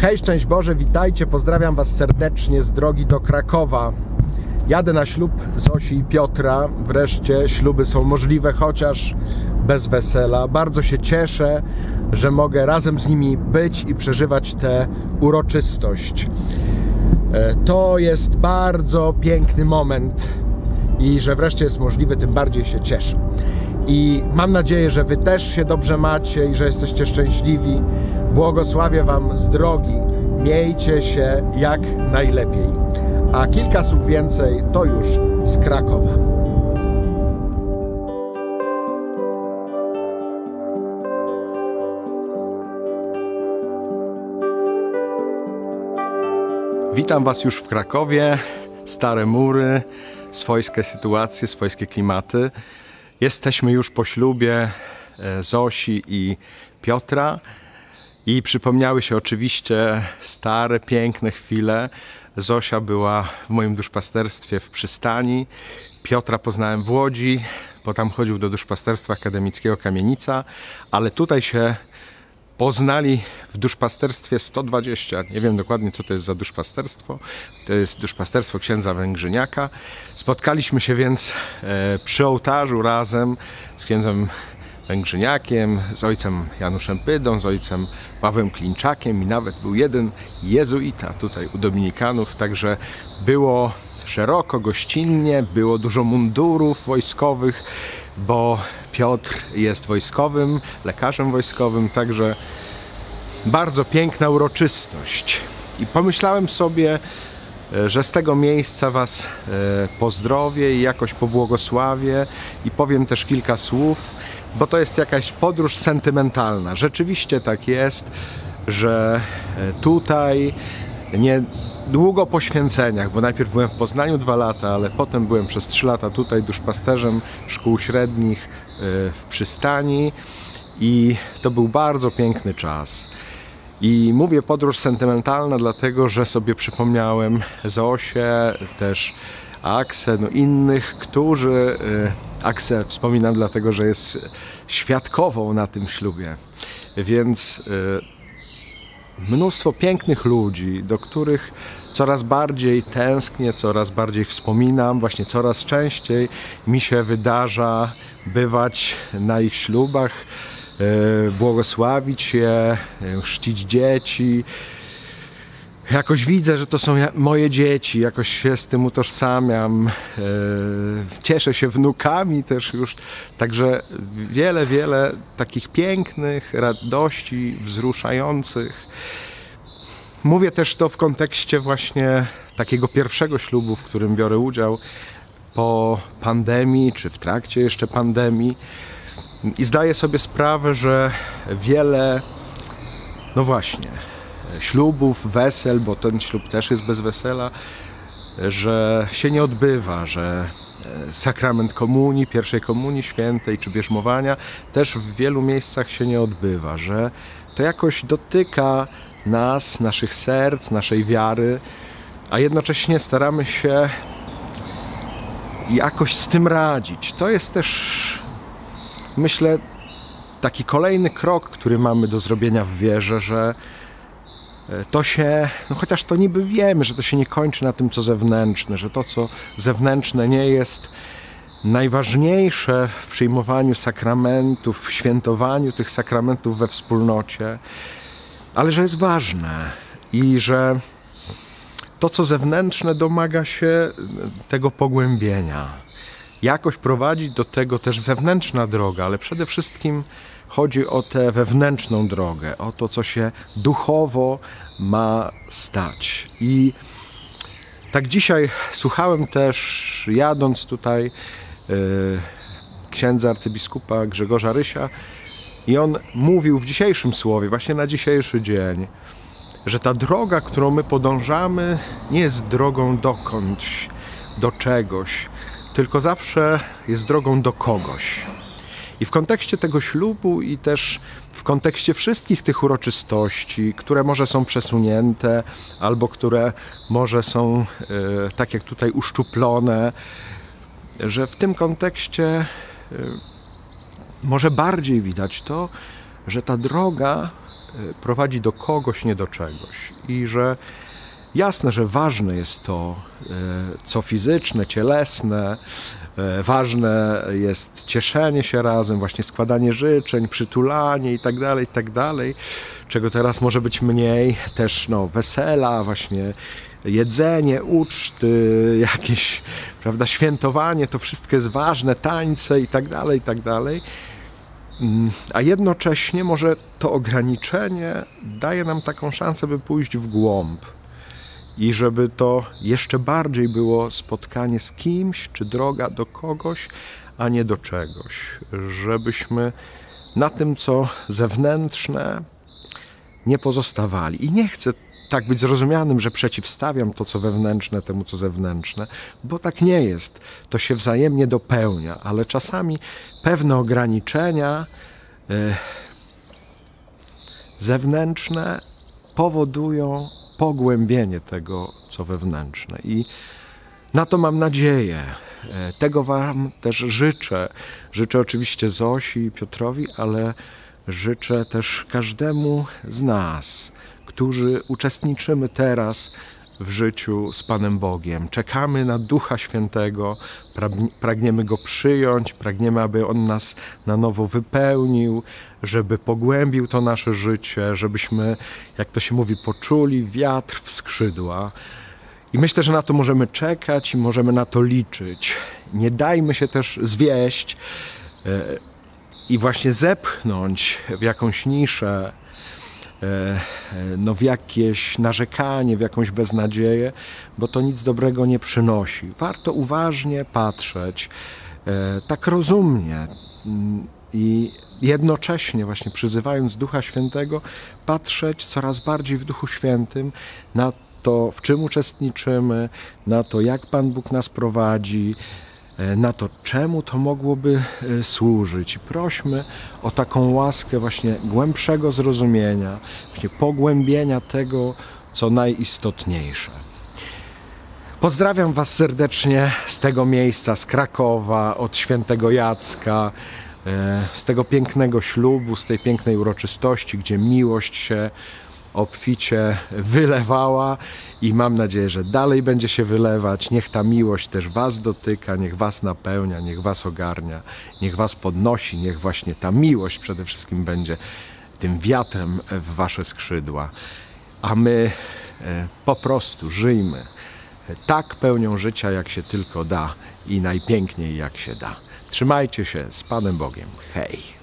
Hej, szczęść Boże, witajcie, pozdrawiam Was serdecznie z drogi do Krakowa. Jadę na ślub Zosi i Piotra. Wreszcie śluby są możliwe, chociaż bez wesela. Bardzo się cieszę, że mogę razem z nimi być i przeżywać tę uroczystość. E, To jest bardzo piękny moment i że wreszcie jest możliwy, tym bardziej się cieszę. I mam nadzieję, że Wy też się dobrze macie i że jesteście szczęśliwi. Błogosławię Wam z drogi. Miejcie się jak najlepiej. A kilka słów więcej to już z Krakowa. Witam Was już w Krakowie. Stare mury, swojskie sytuacje, swojskie klimaty. Jesteśmy już po ślubie e, Zosi i Piotra i przypomniały się oczywiście stare, piękne chwile. Zosia była w moim duszpasterstwie w przystani. Piotra poznałem w Łodzi, potem chodził do duszpasterstwa akademickiego Kamienica, ale tutaj się poznali w duszpasterstwie 120. Nie wiem dokładnie, co to jest za duszpasterstwo. To jest duszpasterstwo księdza Węgrzyniaka. Spotkaliśmy się więc e, przy ołtarzu razem z księdzem Węgrzyniakiem, z ojcem Januszem Pydą, z ojcem Pawłem Klinczakiem i nawet był jeden jezuita tutaj u Dominikanów, także było szeroko, gościnnie, było dużo mundurów wojskowych, bo Piotr jest wojskowym, lekarzem wojskowym, także bardzo piękna uroczystość. I pomyślałem sobie, e, że z tego miejsca Was e, pozdrowię i jakoś pobłogosławię. I powiem też kilka słów, bo to jest jakaś podróż sentymentalna. Rzeczywiście tak jest, że e, tutaj nie długo po święceniach, bo najpierw byłem w Poznaniu dwa lata, ale potem byłem przez trzy lata tutaj duszpasterzem szkół średnich e, w przystani i to był bardzo piękny czas. I mówię podróż sentymentalna, dlatego że sobie przypomniałem Zosię, też Aksę, no innych, którzy. e, Aksę wspominam dlatego, że jest świadkową na tym ślubie. Więc e, mnóstwo pięknych ludzi, do których coraz bardziej tęsknię, coraz bardziej wspominam, właśnie coraz częściej mi się wydarza bywać na ich ślubach, e, błogosławić je, chrzcić dzieci. Jakoś widzę, że to są moje dzieci, jakoś się z tym utożsamiam. E, Cieszę się wnukami też już. Także wiele, wiele takich pięknych radości, wzruszających. Mówię też to w kontekście właśnie takiego pierwszego ślubu, w którym biorę udział po pandemii, czy w trakcie jeszcze pandemii. I zdaję sobie sprawę, że wiele, no właśnie, ślubów, wesel, bo ten ślub też jest bez wesela, że się nie odbywa, że e, sakrament komunii, pierwszej komunii świętej czy bierzmowania też w wielu miejscach się nie odbywa, że to jakoś dotyka nas, naszych serc, naszej wiary, a jednocześnie staramy się jakoś z tym radzić. To jest też, myślę, taki kolejny krok, który mamy do zrobienia w wierze, że to się, no chociaż to niby wiemy, że to się nie kończy na tym, co zewnętrzne, że to, co zewnętrzne nie jest najważniejsze w przyjmowaniu sakramentów, w świętowaniu tych sakramentów we wspólnocie, ale że jest ważne i że to, co zewnętrzne, domaga się tego pogłębienia. Jakoś prowadzi do tego też zewnętrzna droga, ale przede wszystkim chodzi o tę wewnętrzną drogę, o to, co się duchowo ma stać. I tak dzisiaj słuchałem też, jadąc tutaj, yy, księdza arcybiskupa Grzegorza Rysia, i on mówił w dzisiejszym słowie, właśnie na dzisiejszy dzień, że ta droga, którą my podążamy, nie jest drogą dokądś, do czegoś, tylko zawsze jest drogą do kogoś. I w kontekście tego ślubu i też w kontekście wszystkich tych uroczystości, które może są przesunięte, albo które może są, e, tak jak tutaj, uszczuplone, że w tym kontekście e, może bardziej widać to, że ta droga prowadzi do kogoś, nie do czegoś. I że jasne, że ważne jest to, e, co fizyczne, cielesne, e, ważne jest cieszenie się razem, właśnie składanie życzeń, przytulanie i tak dalej, i tak dalej, czego teraz może być mniej, też no, wesela, właśnie jedzenie, uczty, jakieś, prawda, świętowanie, to wszystko jest ważne, tańce i tak dalej, tak dalej. Mm, a jednocześnie może to ograniczenie daje nam taką szansę, by pójść w głąb i żeby to jeszcze bardziej było spotkanie z kimś, czy droga do kogoś, a nie do czegoś. Żebyśmy na tym, co zewnętrzne, nie pozostawali. I nie chcę tak być zrozumianym, że przeciwstawiam to, co wewnętrzne, temu, co zewnętrzne, bo tak nie jest. To się wzajemnie dopełnia, ale czasami pewne ograniczenia e, zewnętrzne powodują pogłębienie tego, co wewnętrzne. I na to mam nadzieję. E, tego Wam też życzę. Życzę oczywiście Zosi i Piotrowi, ale życzę też każdemu z nas którzy uczestniczymy teraz w życiu z Panem Bogiem. Czekamy na Ducha Świętego, pragniemy Go przyjąć, pragniemy, aby On nas na nowo wypełnił, żeby pogłębił to nasze życie, żebyśmy, jak to się mówi, poczuli wiatr w skrzydła. I myślę, że na to możemy czekać i możemy na to liczyć. Nie dajmy się też zwieść e, i właśnie zepchnąć w jakąś niszę, no, w jakieś narzekanie, w jakąś beznadzieję, bo to nic dobrego nie przynosi. Warto uważnie patrzeć, e, tak rozumnie mm, i jednocześnie właśnie przyzywając Ducha Świętego, patrzeć coraz bardziej w Duchu Świętym na to, w czym uczestniczymy, na to, jak Pan Bóg nas prowadzi, na to, czemu to mogłoby e, służyć. Prośmy o taką łaskę właśnie głębszego zrozumienia, właśnie pogłębienia tego, co najistotniejsze. Pozdrawiam Was serdecznie z tego miejsca, z Krakowa, od świętego Jacka, e, z tego pięknego ślubu, z tej pięknej uroczystości, gdzie miłość się obficie wylewała i mam nadzieję, że dalej będzie się wylewać. Niech ta miłość też Was dotyka, niech Was napełnia, niech Was ogarnia, niech Was podnosi, niech właśnie ta miłość przede wszystkim będzie tym wiatrem w Wasze skrzydła. A my e, po prostu żyjmy tak pełnią życia, jak się tylko da i najpiękniej jak się da. Trzymajcie się z Panem Bogiem. Hej!